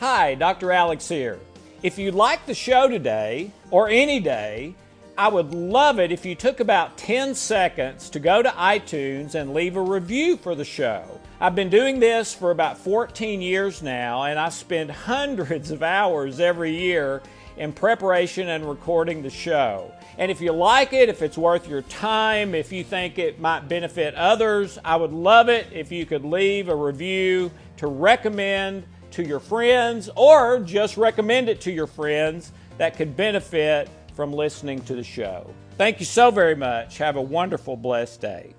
Hi, Dr. Alex here. If you like the show today, or any day, I would love it if you took about 10 seconds to go to iTunes and leave a review for the show. I've been doing this for about 14 years now, and I spend hundreds of hours every year in preparation and recording the show. And if you like it, if it's worth your time, if you think it might benefit others, I would love it if you could leave a review to recommend to your friends or just recommend it to your friends that could benefit from listening to the show. Thank you so very much. Have a wonderful, blessed day.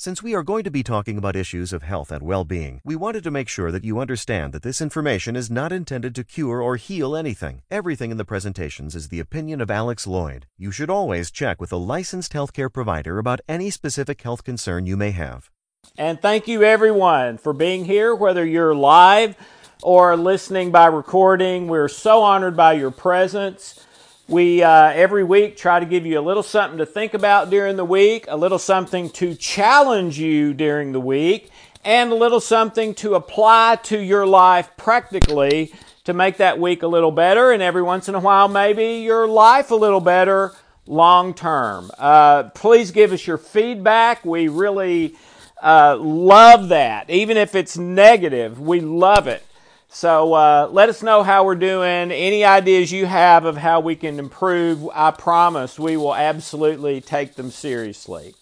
Since we are going to be talking about issues of health and well being, we wanted to make sure that you understand that this information is not intended to cure or heal anything. Everything in the presentations is the opinion of Alex Loyd. You should always check with a licensed healthcare provider about any specific health concern you may have. And thank you, everyone, for being here, whether you're live or listening by recording. We're so honored by your presence. We uh, every week try to give you a little something to think about during the week, a little something to challenge you during the week, and a little something to apply to your life practically to make that week a little better, and every once in a while, maybe your life a little better long term. Uh, please give us your feedback. We really uh, love that. Even if it's negative, we love it. So uh, let us know how we're doing. Any ideas you have of how we can improve, I promise we will absolutely take them seriously.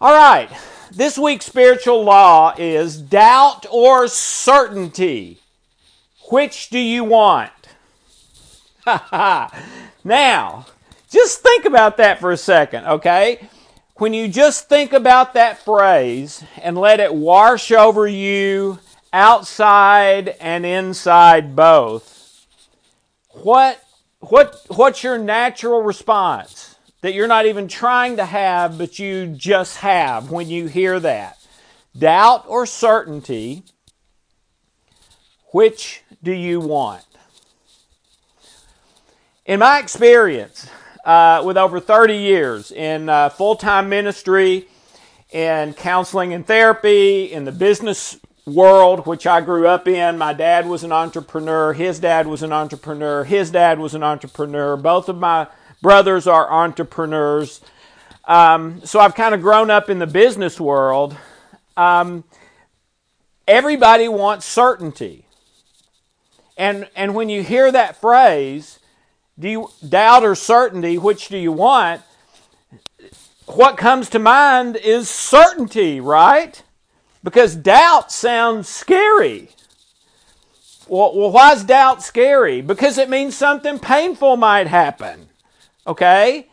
All right, this week's spiritual law is doubt or certainty. Which do you want? now, just think about that for a second, okay? When you just think about that phrase and let it wash over you outside and inside both, what, what, what's your natural response that you're not even trying to have, but you just have when you hear that? Doubt or certainty? Which do you want? In my experience, uh, with over 30 years in uh, full time ministry, in counseling and therapy, in the business world which I grew up in. My dad was an entrepreneur. His dad was an entrepreneur. His dad was an entrepreneur. Both of my brothers are entrepreneurs. Um, so I've kind of grown up in the business world. Um, everybody wants certainty. And, and when you hear that phrase, do you doubt or certainty, which do you want? What comes to mind is certainty, right? Because doubt sounds scary. Well, well, why is doubt scary? Because it means something painful might happen. Okay?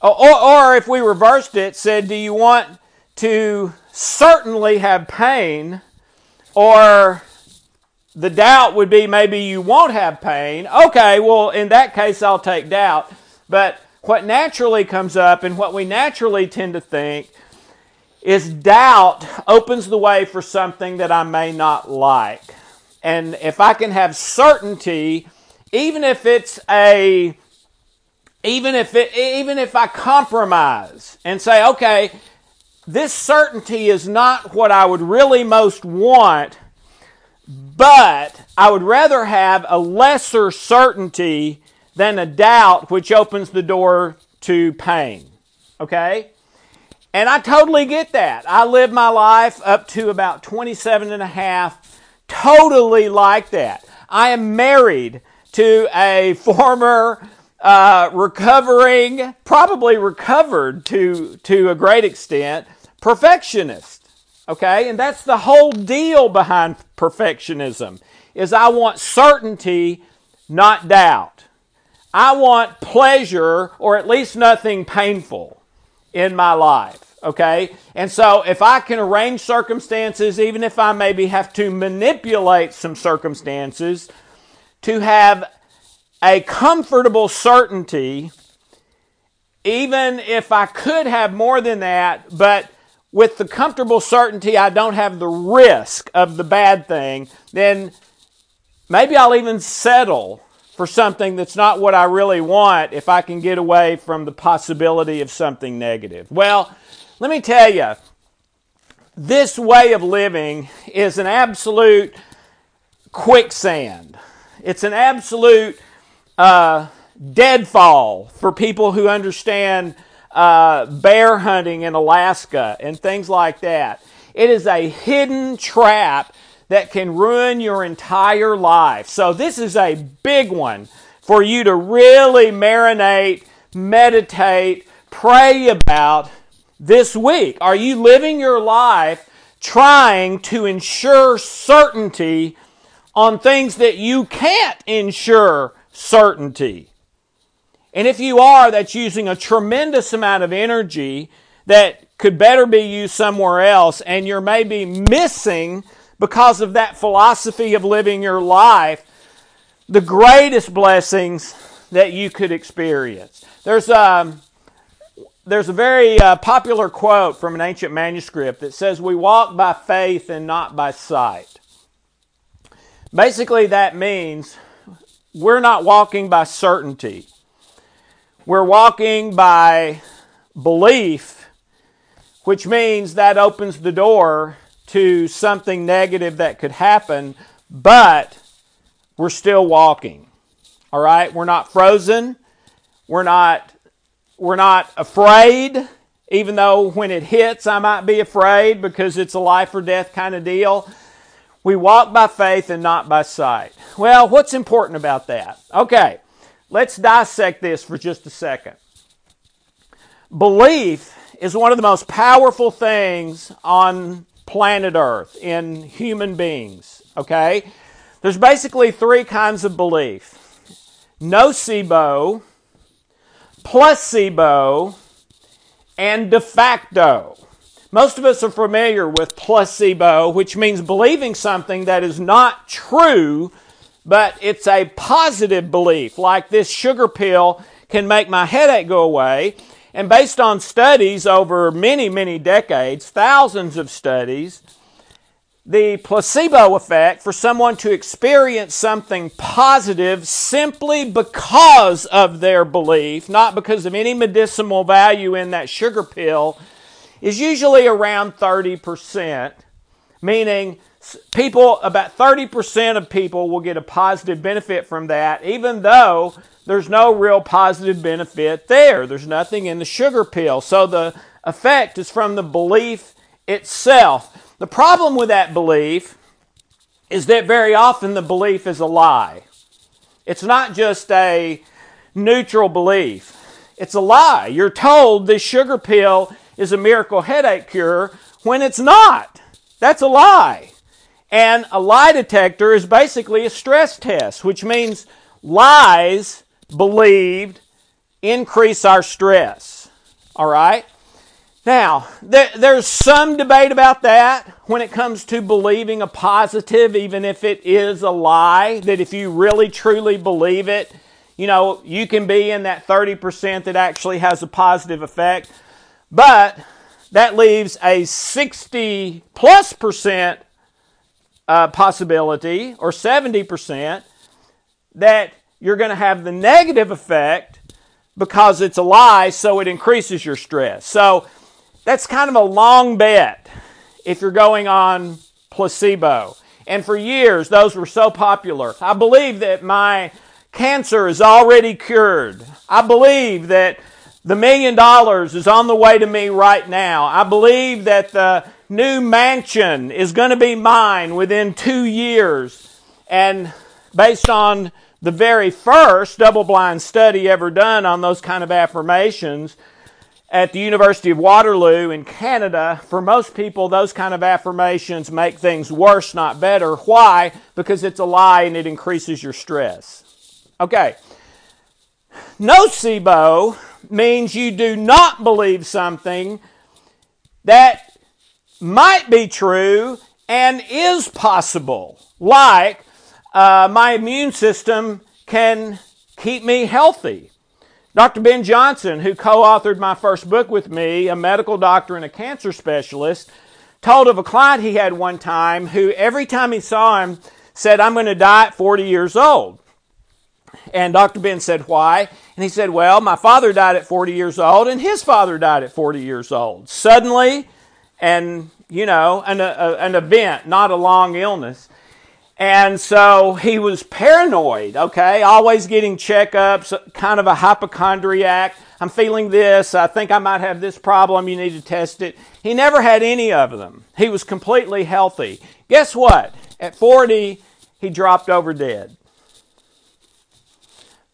Or, or if we reversed it, said, Do you want to certainly have pain? Or the doubt would be maybe you won't have pain. Okay, well, in that case, I'll take doubt. But what naturally comes up and what we naturally tend to think is doubt opens the way for something that I may not like. And if I can have certainty, even if it's a even if it even if I compromise and say, okay, this certainty is not what I would really most want, but I would rather have a lesser certainty than a doubt which opens the door to pain. Okay? And I totally get that. I lived my life up to about 27 and a half totally like that. I am married to a former uh, recovering, probably recovered to, to a great extent, perfectionist. Okay? And that's the whole deal behind perfectionism is I want certainty, not doubt. I want pleasure or at least nothing painful in my life. Okay? And so if I can arrange circumstances, even if I maybe have to manipulate some circumstances to have a comfortable certainty, even if I could have more than that, but with the comfortable certainty I don't have the risk of the bad thing, then maybe I'll even settle for something that's not what I really want if I can get away from the possibility of something negative. Well, let me tell you, this way of living is an absolute quicksand. It's an absolute uh, deadfall for people who understand uh, bear hunting in Alaska and things like that. It is a hidden trap that can ruin your entire life. So, this is a big one for you to really marinate, meditate, pray about this week. Are you living your life trying to ensure certainty on things that you can't ensure certainty? And if you are, that's using a tremendous amount of energy that could better be used somewhere else, and you're maybe missing because of that philosophy of living your life the greatest blessings that you could experience. There's um, there's a very uh, popular quote from an ancient manuscript that says, We walk by faith and not by sight. Basically, that means we're not walking by certainty. We're walking by belief, which means that opens the door to something negative that could happen, but we're still walking. All right? We're not frozen. We're not we're not afraid, even though when it hits I might be afraid because it's a life or death kind of deal. We walk by faith and not by sight. Well, what's important about that? Okay. Let's dissect this for just a second. Belief is one of the most powerful things on planet Earth in human beings, okay? There's basically three kinds of belief nocebo, placebo, and de facto. Most of us are familiar with placebo, which means believing something that is not true but it's a positive belief, like this sugar pill can make my headache go away. And based on studies over many, many decades, thousands of studies, the placebo effect for someone to experience something positive simply because of their belief, not because of any medicinal value in that sugar pill, is usually around 30%, meaning people, about 30% of people will get a positive benefit from that, even though there's no real positive benefit there. There's nothing in the sugar pill. So the effect is from the belief itself. The problem with that belief is that very often the belief is a lie. It's not just a neutral belief, it's a lie. You're told this sugar pill is a miracle headache cure when it's not. That's a lie. And a lie detector is basically a stress test, which means lies believed increase our stress. All right? Now, there, there's some debate about that when it comes to believing a positive, even if it is a lie, that if you really truly believe it, you know, you can be in that 30% that actually has a positive effect. But that leaves a 60 plus percent uh, possibility, or 70%, that you're going to have the negative effect because it's a lie, so it increases your stress. So that's kind of a long bet if you're going on placebo. And for years, those were so popular. I believe that my cancer is already cured. I believe that the million dollars is on the way to me right now. I believe that the new mansion is going to be mine within two years. And based on the very first double blind study ever done on those kind of affirmations at the University of Waterloo in Canada, for most people, those kind of affirmations make things worse, not better. Why? Because it's a lie and it increases your stress. Okay. Nocebo means you do not believe something that might be true and is possible, like uh, my immune system can keep me healthy. Dr. Ben Johnson, who co authored my first book with me, a medical doctor and a cancer specialist, told of a client he had one time who, every time he saw him, said, I'm going to die at 40 years old. And Dr. Ben said, Why? And he said, Well, my father died at 40 years old, and his father died at 40 years old. Suddenly, and, you know, an, a, an event, not a long illness. And so he was paranoid, okay, always getting checkups, kind of a hypochondriac. I'm feeling this. I think I might have this problem. You need to test it. He never had any of them. He was completely healthy. Guess what? At 40, he dropped over dead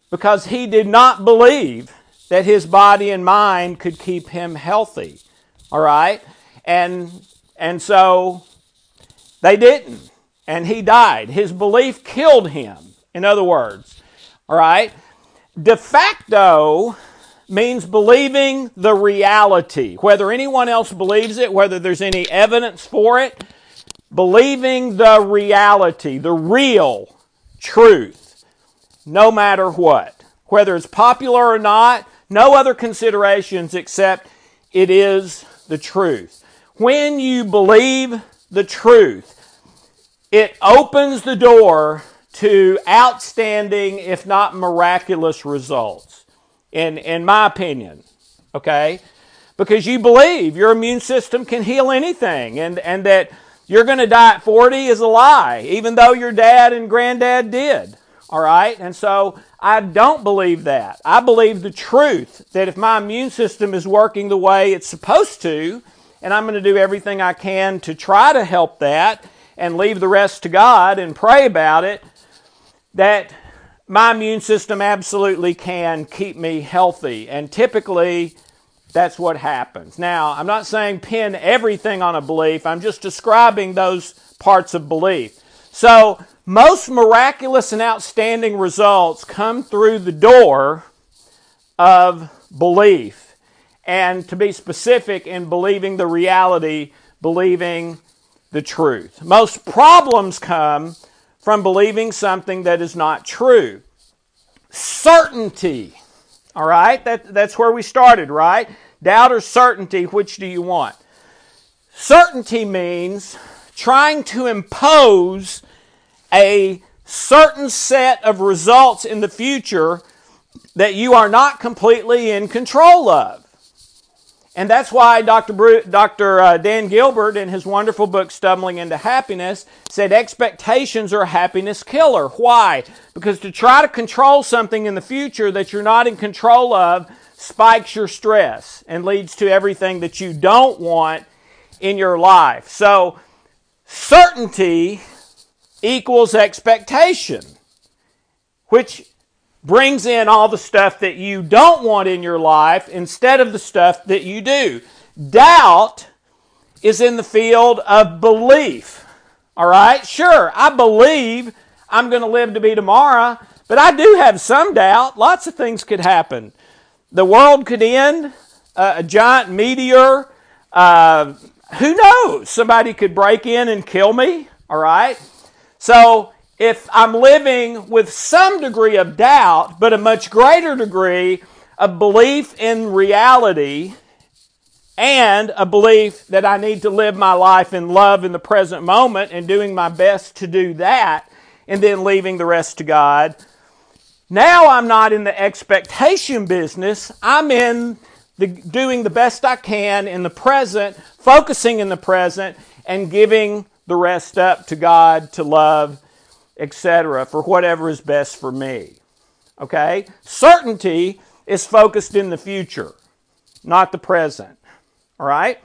because he did not believe that his body and mind could keep him healthy. All right? And and so they didn't. And he died. His belief killed him. In other words, all right? De facto means believing the reality. Whether anyone else believes it, whether there's any evidence for it, believing the reality, the real truth no matter what. Whether it's popular or not, no other considerations except it is the truth. When you believe the truth, it opens the door to outstanding, if not miraculous, results, in, in my opinion. Okay? Because you believe your immune system can heal anything and, and that you're going to die at 40 is a lie, even though your dad and granddad did. All right? And so I don't believe that. I believe the truth that if my immune system is working the way it's supposed to, and I'm going to do everything I can to try to help that and leave the rest to God and pray about it, that my immune system absolutely can keep me healthy. And typically, that's what happens. Now, I'm not saying pin everything on a belief, I'm just describing those parts of belief. So, most miraculous and outstanding results come through the door of belief. And to be specific, in believing the reality, believing the truth. Most problems come from believing something that is not true. Certainty. All right? That, that's where we started, right? Doubt or certainty, which do you want? Certainty means trying to impose a certain set of results in the future that you are not completely in control of. And that's why Dr. Bru- Dr. Uh, Dan Gilbert, in his wonderful book Stumbling into Happiness, said expectations are a happiness killer. Why? Because to try to control something in the future that you're not in control of spikes your stress and leads to everything that you don't want in your life. So, certainty equals expectation, which brings in all the stuff that you don't want in your life instead of the stuff that you do. Doubt is in the field of belief. All right? Sure, I believe I'm going to live to be tomorrow, but I do have some doubt. Lots of things could happen. The world could end, uh, a giant meteor. Uh, who knows? Somebody could break in and kill me. All right? So if I'm living with some degree of doubt, but a much greater degree of belief in reality, and a belief that I need to live my life in love in the present moment and doing my best to do that, and then leaving the rest to God. Now I'm not in the expectation business. I'm in the, doing the best I can in the present, focusing in the present, and giving the rest up to God to love, etc., for whatever is best for me. Okay? Certainty is focused in the future, not the present. All right?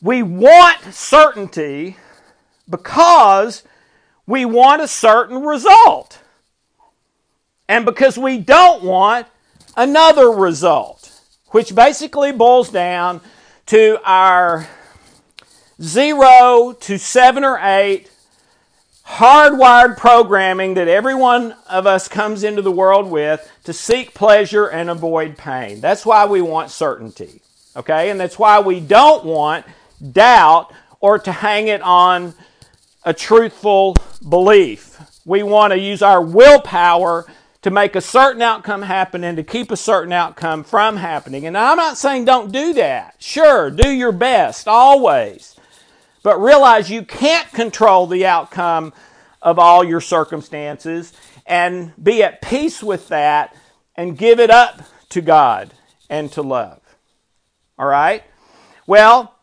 We want certainty because we want a certain result. And because we don't want another result, which basically boils down to our zero to seven or eight hardwired programming that every one of us comes into the world with to seek pleasure and avoid pain. That's why we want certainty. Okay? And that's why we don't want doubt or to hang it on a truthful belief. We want to use our willpower to make a certain outcome happen and to keep a certain outcome from happening. And I'm not saying don't do that. Sure, do your best always. But realize you can't control the outcome of all your circumstances and be at peace with that and give it up to God and to love. All right? Well,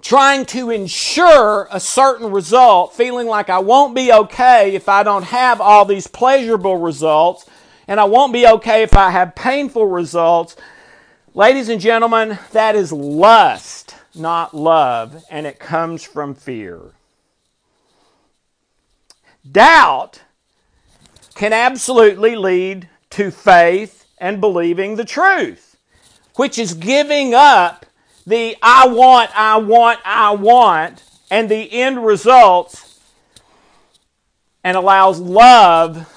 trying to ensure a certain result, feeling like I won't be okay if I don't have all these pleasurable results, and I won't be okay if I have painful results. Ladies and gentlemen, that is lust, not love, and it comes from fear. Doubt can absolutely lead to faith and believing the truth, which is giving up the I want, I want, I want, and the end results, and allows love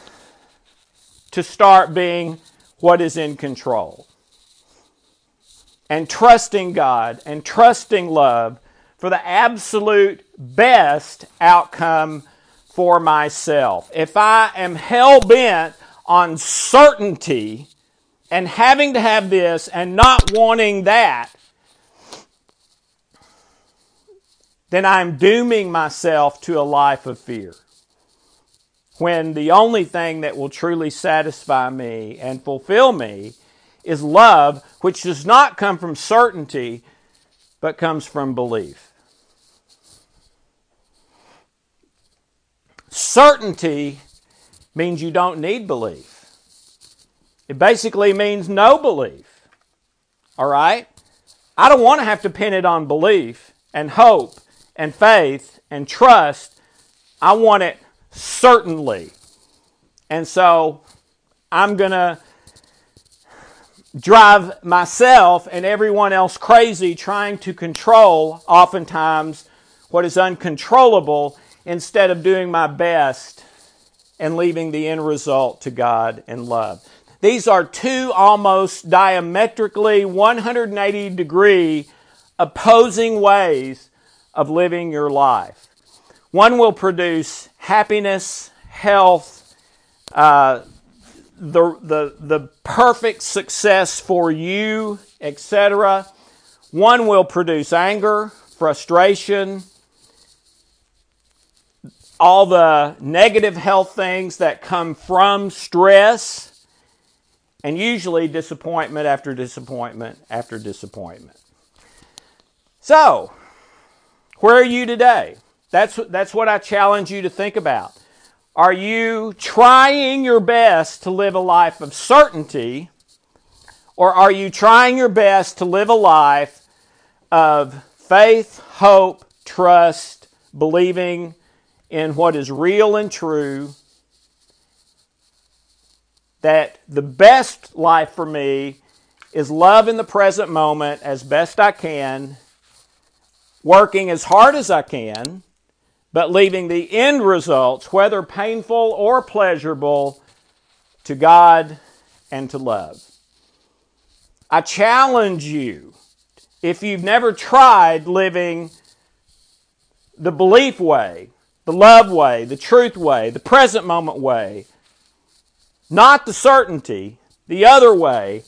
to start being what is in control. And trusting God and trusting love for the absolute best outcome for myself. If I am hell bent on certainty and having to have this and not wanting that, then I'm dooming myself to a life of fear. When the only thing that will truly satisfy me and fulfill me is love, which does not come from certainty, but comes from belief. Certainty means you don't need belief. It basically means no belief. All right? I don't want to have to pin it on belief and hope and faith and trust. I want it certainly. And so I'm going to drive myself and everyone else crazy trying to control, oftentimes, what is uncontrollable instead of doing my best and leaving the end result to God and love. These are two almost diametrically 180 degree opposing ways of living your life. One will produce happiness, health, uh, the, the, the perfect success for you, etc. One will produce anger, frustration, all the negative health things that come from stress, and usually disappointment after disappointment after disappointment. So, where are you today? That's, that's what I challenge you to think about. Are you trying your best to live a life of certainty, or are you trying your best to live a life of faith, hope, trust, believing in what is real and true? That the best life for me is love in the present moment as best I can working as hard as I can, but leaving the end results, whether painful or pleasurable, to God and to love. I challenge you, if you've never tried living the belief way, the love way, the truth way, the present moment way, not the certainty, the other way,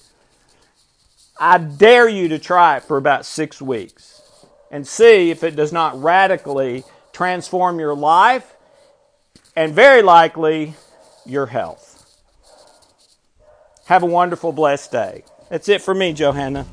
I dare you to try it for about six weeks and see if it does not radically transform your life and very likely your health. Have a wonderful, blessed day. That's it for me, Johanna.